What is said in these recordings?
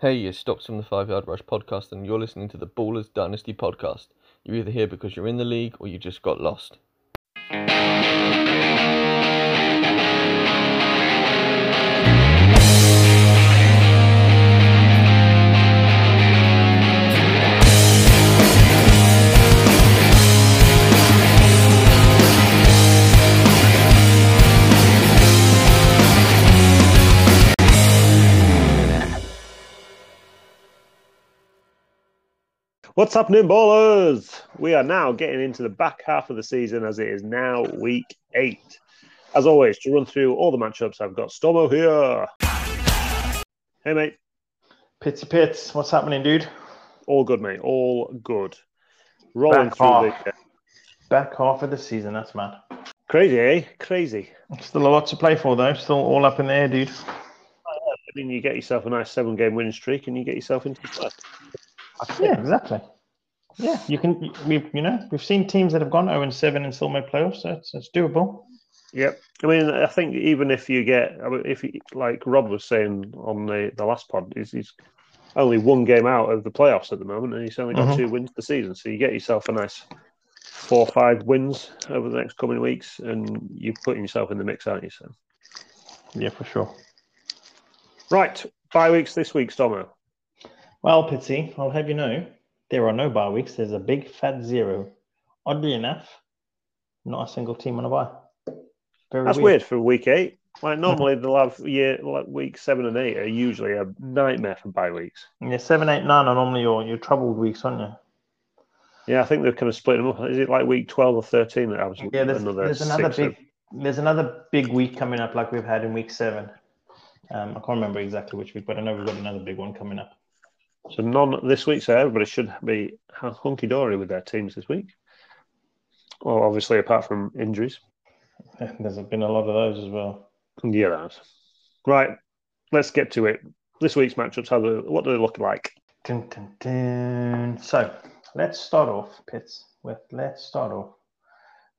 Hey, it's Stocks from the Five Yard Rush podcast, and you're listening to the Ballers Dynasty podcast. You're either here because you're in the league or you just got lost. What's happening, ballers? We are now getting into the back half of the season as it is now week eight. As always, to run through all the matchups, I've got Stomo here. Hey, mate. Pitsy Pits, what's happening, dude? All good, mate. All good. Rolling Back through half. the Back half of the season, that's mad. crazy, eh? Crazy. Still a lot to play for, though. Still all up in the air, dude. I mean, you get yourself a nice seven-game winning streak, and you get yourself into the playoffs. Yeah, exactly. Yeah, you can. We, you know, we've seen teams that have gone 0 and 7 and still made playoffs. So it's, it's doable. Yep. I mean, I think even if you get, if you, like Rob was saying on the, the last pod, he's, he's only one game out of the playoffs at the moment, and he's only got Mhm. two wins the season. So you get yourself a nice four or five wins over the next coming weeks, and you're putting yourself in the mix, aren't you? So Yeah, for sure. right, bye weeks this week, Stomo. Well, Pitsy, I'll have you know, there are no bye weeks. There's a big fat zero. Oddly enough, not a single team on a bye. Very That's weird for week eight. Like normally, they'll have year like week seven and eight are usually a nightmare for bye weeks. Yeah, seven, eight, nine are normally your, your troubled weeks, aren't you? Yeah, I think they've kind of split them up. Is it like week twelve or thirteen that has Yeah, there's another there's another six of- big there's another big week coming up like we've had in week seven. Um, I can't remember exactly which week, but I know we've got another big one coming up. So none this week, so everybody should be hunky dory with their teams this week. Well, obviously, apart from injuries. There's been a lot of those as well. Yeah, that's right. Let's get to it. This week's matchups, how do, what do they look like? Dun, dun, dun. So let's start off, Pits, with let's start off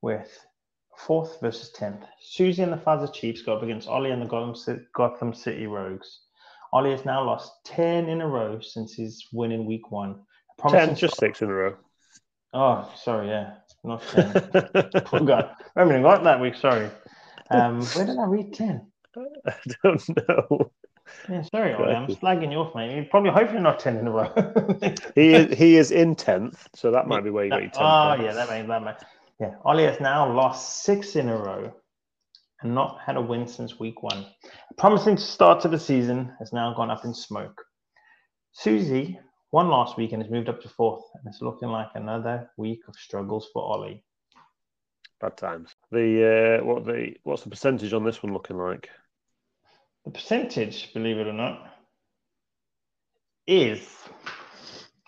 with fourth versus tenth. Susie and the Father Chiefs go up against Ollie and the Gotham Gotham City Rogues. Ollie has now lost ten in a row since his win in week one. Ten, just six in a row. Oh, sorry, yeah, not ten. Poor guy. I haven't even got that week. Sorry. Um, where did I read ten? I don't know. Yeah, sorry, Ollie. I'm slagging you off, mate. You probably hopefully not ten in a row. He is he is in tenth, so that might be where you got your ten. Oh, yeah, that makes that makes. Yeah, Ollie has now lost six in a row and not had a win since week one. A promising start to the season has now gone up in smoke. Susie won last week and has moved up to fourth, and it's looking like another week of struggles for Ollie. Bad times. The uh, what the what's the percentage on this one looking like? The percentage, believe it or not, is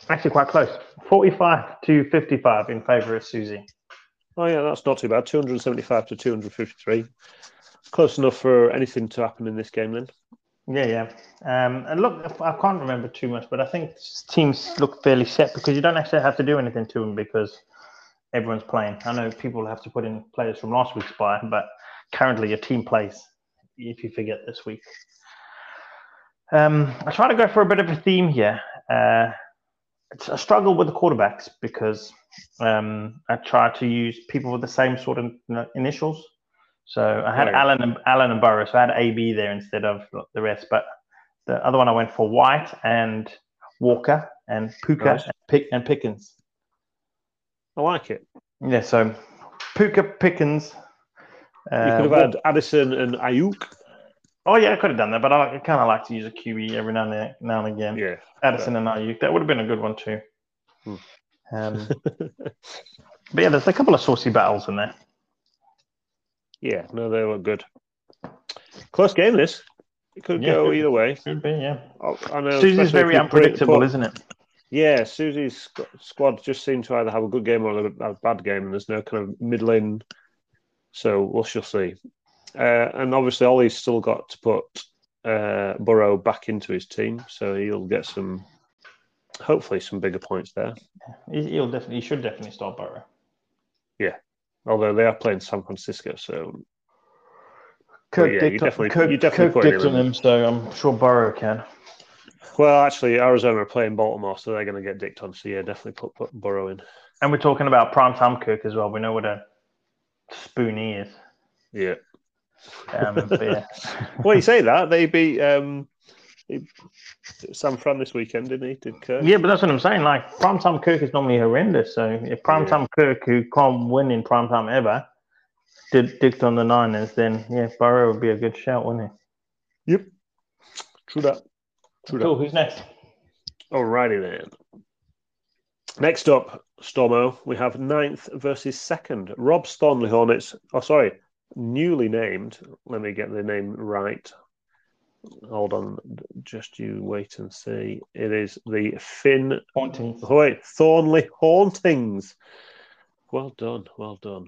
actually quite close 45 to 55 in favor of Susie. Oh yeah, that's not too bad. Two hundred seventy-five to two hundred fifty-three. Close enough for anything to happen in this game then. Yeah, yeah. Um, and look, I can't remember too much, but I think teams look fairly set because you don't actually have to do anything to them because everyone's playing. I know people have to put in players from last week's buy, but currently your team plays if you forget this week. Um, I try to go for a bit of a theme here. Uh, it's a struggle with the quarterbacks because um, I try to use people with the same sort of you know, initials. So I had Right. Allen and Allen and Burrow, so I had AB there instead of the rest. But the other one I went for White and Walker and Puka Nice. and, Pick, and Pickens. I like it. Yeah, so Puka Pickens. You Uh, could have had Addison and Aiyuk. Oh yeah, I could have done that, but I, kind of like to use a QE every now and, then, now and again. Yeah. Addison and Aiyuk, that would have been a good one too. Hmm. Um, but yeah, there's a couple of saucy battles in there. yeah, no, they were good. Close game, this. It could Yeah, go could- either way. Could be, yeah. I- I know, Susie's very if you put it- unpredictable, put- isn't it? Yeah, Susie's squad just seem to either have a good game or a, a bad game, and there's no kind of middling. So we'll shall see. Uh, and obviously, Ollie's still got to put uh, Burrow back into his team, so he'll get some, hopefully, some bigger points there. He, he'll definitely, he should definitely start Burrow. Yeah, although they are playing San Francisco, so Kirk yeah, you definitely- Kirk, you definitely Kirk put it dicked on him, so I'm sure Burrow can. Well, actually, Arizona are playing Baltimore, so they're going to get dicked on. So yeah, definitely put, put Burrow in. And we're talking about prime time Kirk as well. We know what a spoon he is. Yeah. Um, yeah. well, you say that they beat um, San Fran this weekend, didn't he? Did Kirk? yeah, but that's what I'm saying. Like primetime Kirk is normally horrendous. So if primetime Kirk, who can't win in primetime ever, did dicked on the Niners, then yeah, Burrow would be a good shout, wouldn't he? Yep. True that. True Cool. that. Who's next? Alrighty then. Next up, Stormo, we have ninth versus second. Rob Thornley Hornets. Oh, sorry, newly named. Let me get the name right. Hold on, just you wait and see. It is the Finn. Hauntings. Oh, wait, Thornley Hauntings. Well done, well done.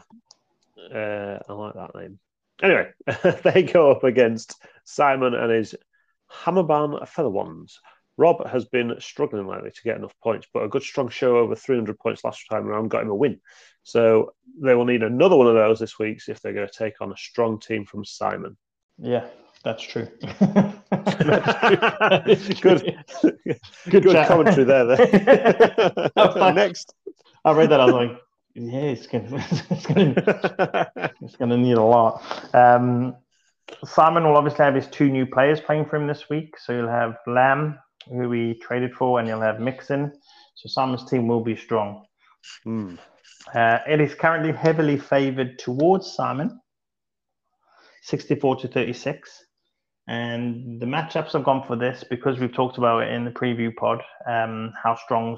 Uh, I like that name. Anyway, they go up against Simon and his Hammerban Feather Ones. Rob has been struggling lately to get enough points, but a good strong show over 300 points last time around got him a win. So they will need another one of those this week if they're going to take on a strong team from Simon. Yeah, that's true. good, good, chat. commentary there. there. Next. I read that. I was like, yeah, it's gonna, it's gonna, it's gonna need a lot. Um, Simon will obviously have his two new players playing for him this week. So you'll have Lamb, who we traded for, and you'll have Mixon. So Simon's team will be strong. Hmm. Uh, it is currently heavily favored towards Simon, 64 to 36. And the matchups have gone for this because we've talked about it in the preview pod, um, how strong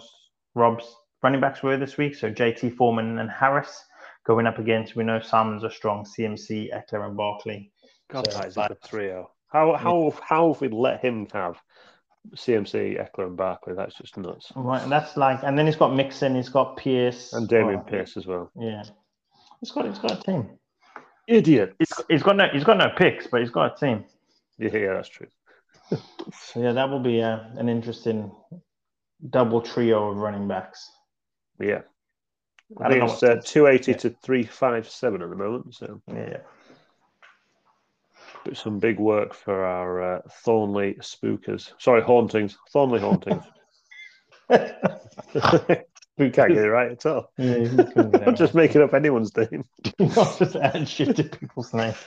Rob's running backs were this week. So JT Foreman and Harris going up against, we know Simon's are strong, CMC, Ekeler, and Barkley. God, So, that is a trio. How how how have we let him have CMC, Ekeler, and Barkley? That's just nuts. Right, and that's like, and then he's got Mixon, he's got Pierce, And Damien well, Pierce as well. Yeah, he's got he's got a team. Idiot. He's, he's got no he's got no picks, but he's got a team. Yeah, yeah, that's true. So yeah, that will be uh, an interesting double trio of running backs. Yeah. I I, think it's uh, 280 to 357 at the moment. So Yeah, but some big work for our uh, Thornley spookers. Sorry, hauntings. Thornley hauntings. we can't get it right at all. yeah. I'm just making up anyone's name. not just add shit to people's names.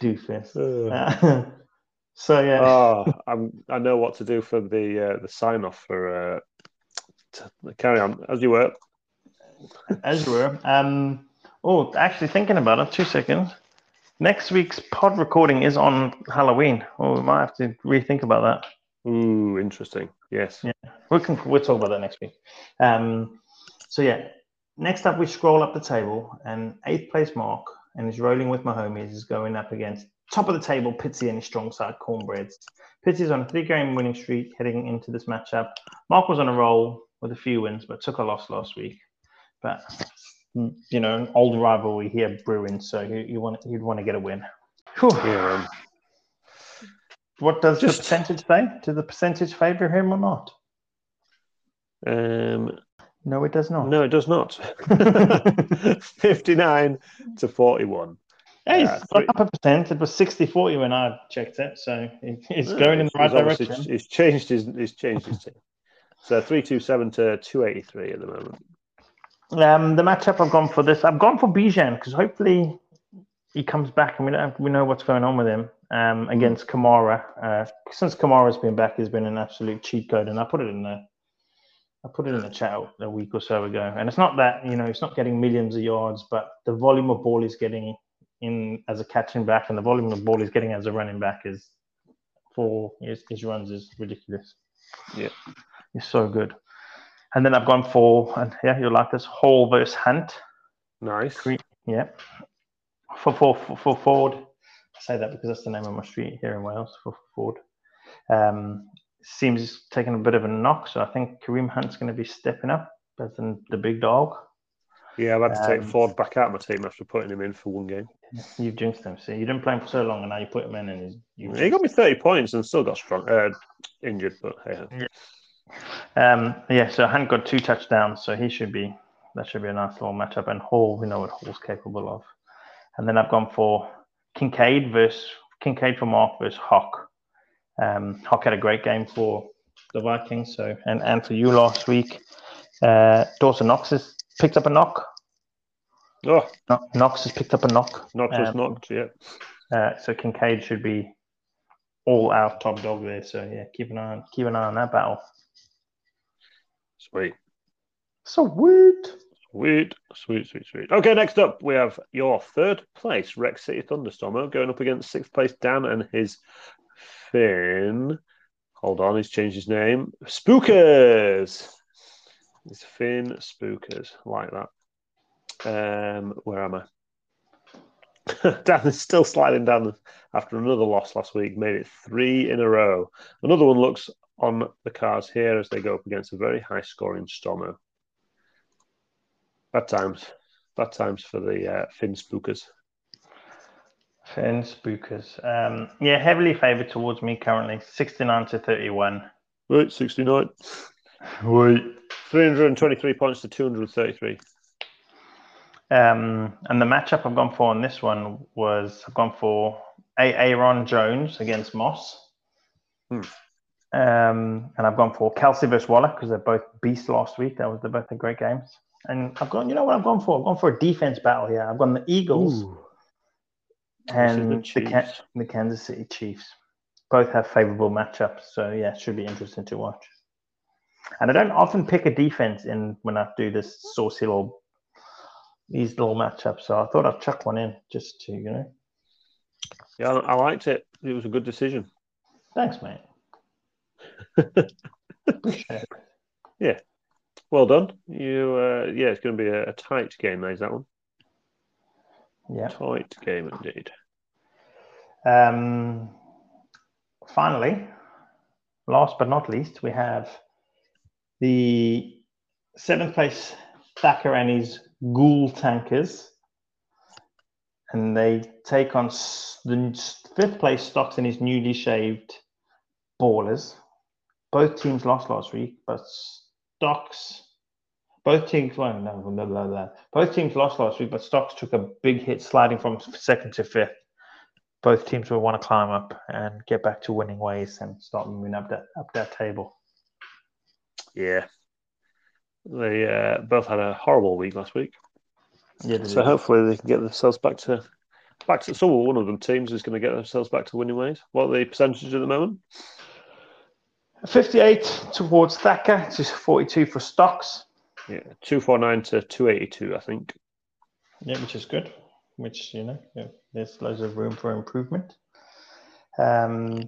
Doofus. Uh, so yeah, oh, I'm, I know what to do for the uh, the sign off for. Uh, carry on as you were. as you were. Um, oh, actually thinking about it. Two seconds. Next week's pod recording is on Halloween. Oh, we might have to rethink about that. Ooh, interesting. Yes. Yeah. We can we'll talk about that next week. Um, so yeah, next up we scroll up the table, and eighth place Mark and he's rolling with my homies is going up against top of the table Pitsy and his strong side Cornbreads. Pitsy's on a three-game winning streak heading into this matchup. Mark was on a roll with a few wins, but took a loss last week. But you know, an old rivalry here brewing, so you, you want you'd want to get a win. Yeah. What does Just- the percentage say? Does the percentage favour him or not? Um, No, it does not. no, it does not. 59 to 41. Yeah, he's Yeah, got up a percent. It was 60 40 when I checked it. So it- it's Yeah, going in the right direction. He's changed his he's changed his team. So 327 to 283 at the moment. Um, the matchup I've gone for this, I've gone for Bijan because hopefully he comes back and we, don't, we know what's going on with him um, against Kamara. Uh, since Kamara's been back, he's been an absolute cheat code. And I put it in the I put it in the chat a week or so ago. And it's not that, you know, he's not getting millions of yards, but the volume of ball he's getting in as a catching back and the volume of ball he's getting as a running back is for his, his runs is ridiculous. Yeah. He's so good. And then I've gone for, and yeah, you'll like this, Hall versus Hunt. Nice. Yeah. For, for, for, for Ford. I say that because that's the name of my street here in Wales, for Ford. Um, seems taking a bit of a knock, so I think Kareem Hunt's going to be stepping up as the, the big dog. Yeah, I've had to take Um, Ford back out of my team after putting him in for one game. You've jinxed him. See, you didn't play him for so long, and now you put him in, and you He got me 30 points and still got strong, uh, injured, but hey. Um, yeah, so Hunt got two touchdowns, so he should be that should be a nice little matchup. And Hall, we know what Hall's capable of. And then I've gone for Kincaid versus Kincaid for Mark versus Hawk. Um, Hock had a great game for the Vikings, so and, and for you last week. Uh, Dawson Knox has picked up a knock. Oh, No- Knox has picked up a knock. knocked was Um, knocked. Yeah. Uh, so Kincaid should be all out top dog there. So yeah, keep an eye on keep an eye on that battle. Sweet. So weird. Sweet, sweet, sweet, sweet. Okay, next up we have your third place, Rex City Thunderstormer, going up against sixth place Dan and his Finn. Hold on, he's changed his name. Spookers. It's Finn Spookers, like that. Um, where am I? Dan is still sliding down after another loss last week, made it three in a row. Another one looks on the cards here as they go up against a very high scoring Stormo. Bad times. Bad times for the uh, Finn Spookers. Finn Spookers. Um, yeah, heavily favoured towards me currently, 69 to 31. Right, 69. Wait. 323 points to 233. Um, and the matchup I've gone for on this one was I've gone for Aaron Jones against Moss. Hmm. Um, and I've gone for Kelce versus Waller because they're both beasts last week. That was they're both the great games. And I've gone, you know what I've gone for? I've gone for a defense battle here. I've gone the Eagles and the the, the Kansas City Chiefs. Both have favorable matchups, so yeah, it should be interesting to watch. And I don't often pick a defense in when I do this saucy little these little matchups, so I thought I'd chuck one in just to you know. Yeah, I liked it. It was a good decision. Thanks, mate. It. Well done. You, uh, yeah, it's going to be a, a tight game. There's that one. Yeah. Tight game indeed. Um, finally, last but not least, we have the seventh place Thacker and his Ghoul Tankers. And they take on the fifth place Stocks and his newly shaved Ballers. Both teams lost last week, but Stocks, both teams, well, no, blah, blah, blah. both teams lost last week, but Stocks took a big hit sliding from second to fifth both teams will want to climb up and get back to winning ways and start moving up that up that table. Yeah. They uh, both had a horrible week last week. Yeah, So hopefully they can get themselves back to back to so one of them teams is going to get themselves back to winning ways. What are the percentages at the moment? 58 towards Thacker, just 42 for Stocks. Yeah, two four nine to two eighty two, I think. Yeah, which is good. Which you know, yeah, there's loads of room for improvement. Um,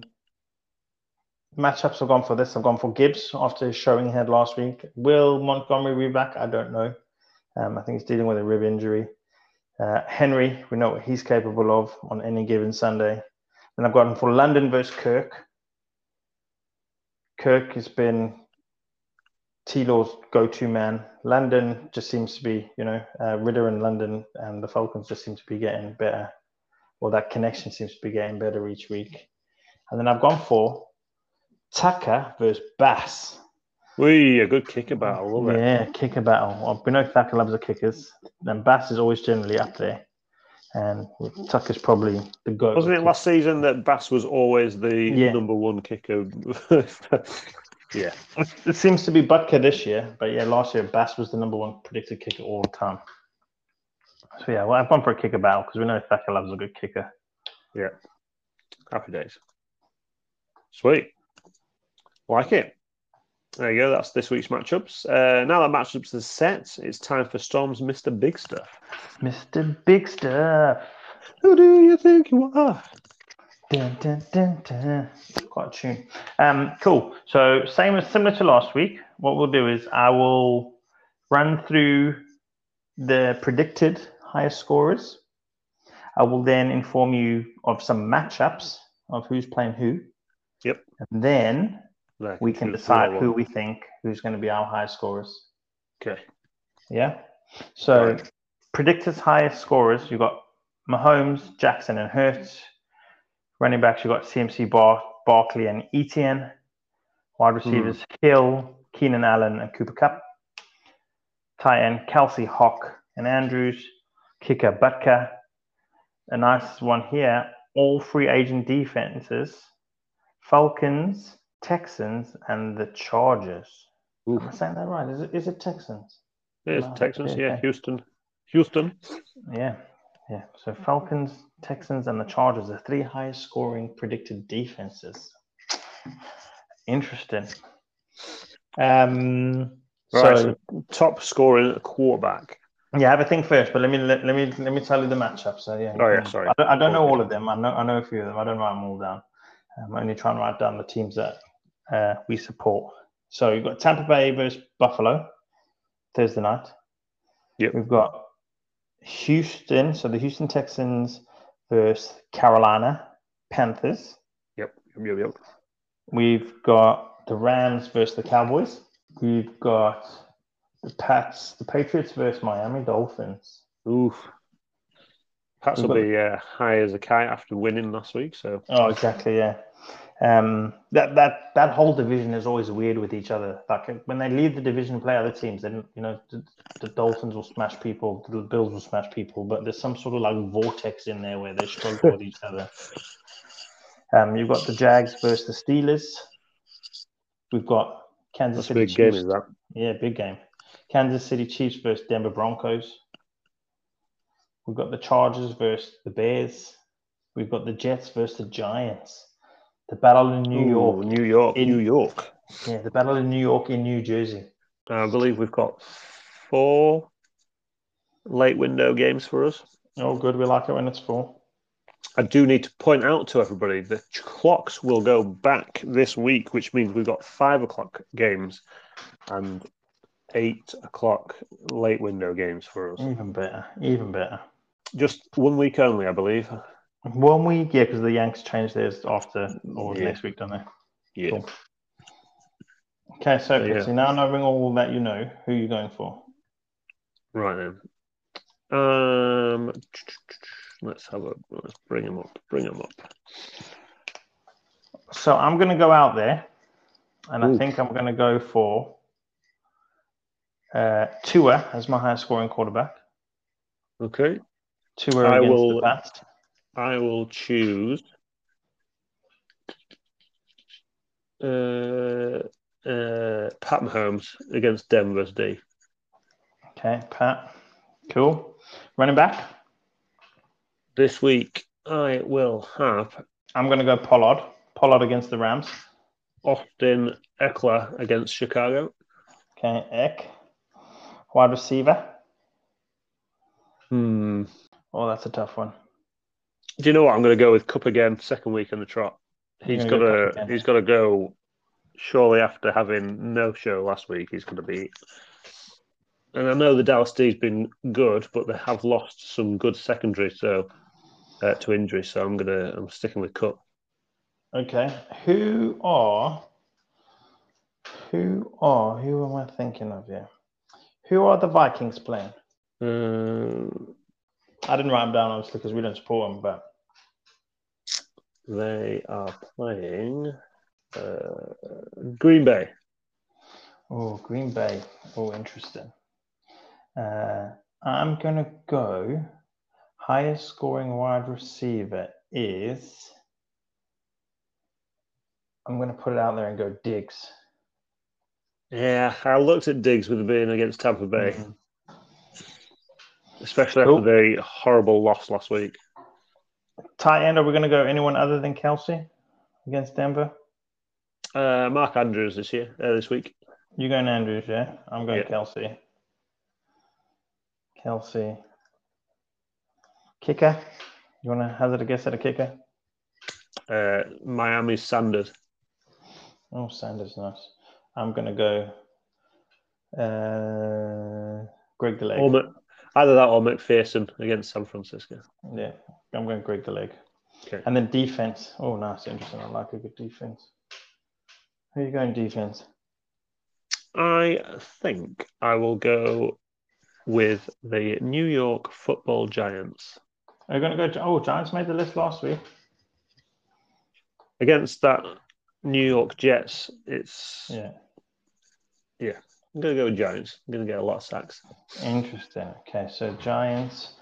matchups have gone for this. I've gone for Gibbs after his showing he had last week. Will Montgomery be back? I don't know. Um, I think he's dealing with a rib injury. Uh, Henry, we know what he's capable of on any given Sunday. Then I've gone for London versus Kirk. Kirk has been T-Law's go-to man. London just seems to be, you know, uh, Ridder and London and the Falcons just seem to be getting better. Well, that connection seems to be getting better each week. And then I've gone for Tucker versus Bass. We a good kicker battle, love it. Yeah, kicker battle. Well, we know Tucker loves the kickers. Then Bass is always generally up there. And Tucker's probably the goat. Wasn't it last season that Bass was always the Yeah. number one kicker? yeah. It seems to be Butker this year, but yeah, last year Bass was the number one predicted kicker all the time. So yeah, well, I've gone for a kicker battle because we know Thacker loves a good kicker. Yeah. Happy days. Sweet. Like it. There you go. That's this week's matchups. Uh, now that matchups are set, it's time for Storm's Mr. Big Stuff. Mr. Big Stuff. Who do you think you are? Dun, dun, dun, dun. Quite a tune. Um, cool. So same as similar to last week. What we'll do is I will run through the predicted highest scorers. I will then inform you of some matchups of who's playing who. Yep. And then We can decide who we think who's going to be our highest scorers. Okay. Yeah. So Right. predictors highest scorers, you've got Mahomes, Jackson, and Hurts. Running backs, you've got CMC, Bar- Barkley, and Etienne. Wide receivers, Hill, Keenan Allen, and Cooper Kupp. Tight end, Kelce, Hawk, and Andrews. Kicker, Butker. A nice one here. All free agent defenses Falcons, Texans, and the Chargers. Oof. Am I saying that right? Is it, is it Texans? There's Wow, Texans, okay, yeah, okay. Houston. Houston. Yeah, yeah. So Falcons, Texans, and the Chargers, the three highest scoring predicted defenses. Interesting. Um, Right, so so top scoring quarterback. yeah, have a think first, but let me let, let me let me tell you the matchup. So yeah. Oh, yeah, sorry. I don't, I don't know all of them. I know I know a few of them. I don't write them all down. I'm only trying to write down the teams that uh, we support. So you've got Tampa Bay versus Buffalo Thursday night. Yep. We've got Houston, so the Houston Texans versus Carolina Panthers. Yep, yep, yep. We've got the Rams versus the Cowboys. We've got the Pats, the Patriots versus Miami Dolphins. Oof. Pats We've will got- be uh, high as a kite after winning last week. So Oh, exactly, yeah. Um, that that that whole division is always weird with each other. Like when they leave the division, and play other teams. Then you know the, the Dolphins will smash people, the Bills will smash people, but there's some sort of like vortex in there where they struggle with each other. Um, you've got the Jags versus the Steelers. We've got Kansas that's City big game, Chiefs. is that? Yeah, big game. Kansas City Chiefs versus Denver Broncos. We've got the Chargers versus the Bears. We've got the Jets versus the Giants. The battle in New Ooh, York. New York, In- New York. Yeah, the battle in New York in New Jersey. Uh, I believe we've got four late window games for us. Oh, good. We like it when it's full. I do need to point out to everybody the clocks will go back this week, which means we've got five o'clock games and eight o'clock late window games for us. Even better. Even better. Just one week only, I believe. One week, yeah, because the Yanks changed theirs after or Yeah. next week, don't they? Yeah. Cool. Okay, so Yeah. Pitsy, now knowing all that you know, who are you going for? Right then. Um, let's have a let's bring them up. Bring them up. So I'm going to go out there, and I think I'm going to go for uh, Tua as my highest scoring quarterback. Okay. Tua I against will- the Pats. I will choose. Uh, uh, Pat Mahomes against Denver's D. Okay, Pat. Cool. Running back. This week, I will have I'm going to go Pollard. Pollard against the Rams. Austin Ekeler against Chicago. Okay, Eck. Wide receiver. Hmm. Oh, that's a tough one. Do you know what? I'm going to go with Kupp again, second week in the trot. He's gonna got go to. He's got to go. Surely, after having no show last week, he's going to be. And I know the Dallas D's been good, but they have lost some good secondary so uh, to injury. So I'm gonna. I'm sticking with Kupp. Okay. Who are who are who am I thinking of here? Who are the Vikings playing? Um, I didn't write them down obviously because we don't support them, but they are playing uh, Green Bay. oh, Green Bay. Oh, interesting. Uh, I'm gonna go. Highest scoring wide receiver is. I'm gonna put it out there and go Diggs. Yeah, I looked at Diggs with being against Tampa Bay, Mhm. Especially Cool. after the horrible loss last week. Tight end. Are we gonna go anyone other than Kelce against Denver? Uh, Mark Andrews this year, uh, this week. You going Andrews, yeah? I'm going Yeah. Kelce. Kelce. Kicker. You want to hazard a guess at a kicker? Uh, Miami's Sanders. Oh, Sanders, nice. I'm going to go uh, Greg Mc- either that or McPherson against San Francisco. Yeah, I'm going Greg the Leg. Okay. And then defense. Oh, nice, interesting. I like a good defense. Who are you going defense? I think I will go with the New York Football Giants Are you going to go? To, Oh, Giants made the list last week. against that New York Jets. It's yeah, Yeah, I'm going to go with Giants. I'm going to get a lot of sacks. interesting. Okay, so Giants.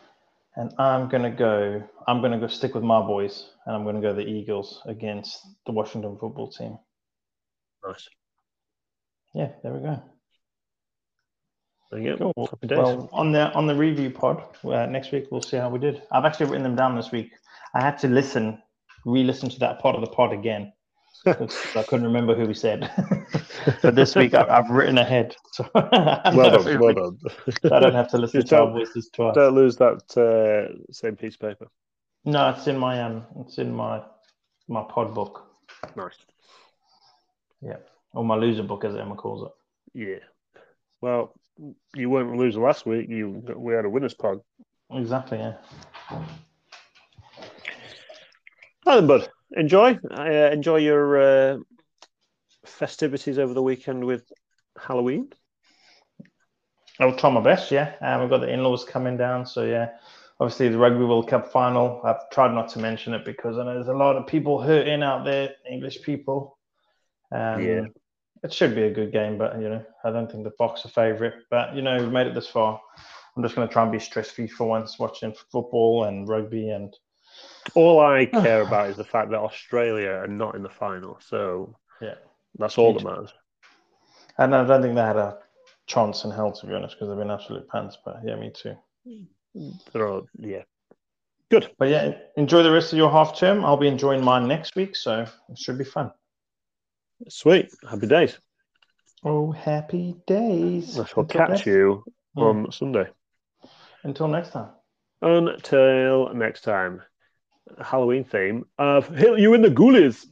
And I'm gonna go. I'm gonna go stick with my boys, and I'm gonna go the Eagles against the Washington football team. Nice. Yeah, there we go. There you go. Cool. Well, on the on the review pod uh, next week, we'll see how we did. I've actually written them down this week. I had to listen, re-listen to that part of the pod again I couldn't remember who we said. but this week I, I've written ahead, so well done. Well we- done. I don't have to listen to our voices twice. Don't lose that uh, same piece of paper. No, it's in my um, it's in my my pod book, Nice. Yeah, or my loser book, as Emma calls it. Yeah. Well, you weren't a loser last week. You we had a winners pod. Exactly. Yeah. Hi bud. Enjoy. Uh, enjoy your uh, festivities over the weekend with Halloween. I will try my best. Yeah, um, we've got the in-laws coming down, so yeah. Obviously, the Rugby World Cup final. I've tried not to mention it because I know there's a lot of people hurting out there, English people. Um, Yeah. It should be a good game, but you know, I don't think the Fox are favourite. But you know, we've made it this far. I'm just going to try and be stress-free for once, watching football and rugby and All I care about is the fact that Australia are not in the final. So Yeah. that's all that matters. and I don't think they had a chance in hell to be honest because they've been absolute pants. But yeah, me too. They're all, yeah. Good. But yeah, enjoy the rest of your half term. I'll be enjoying mine next week, so it should be fun. Sweet. Happy days. Oh, happy days! I shall Until catch next- you Hmm. on Sunday. Until next time. Until next time. Halloween theme of You in the Ghoulies.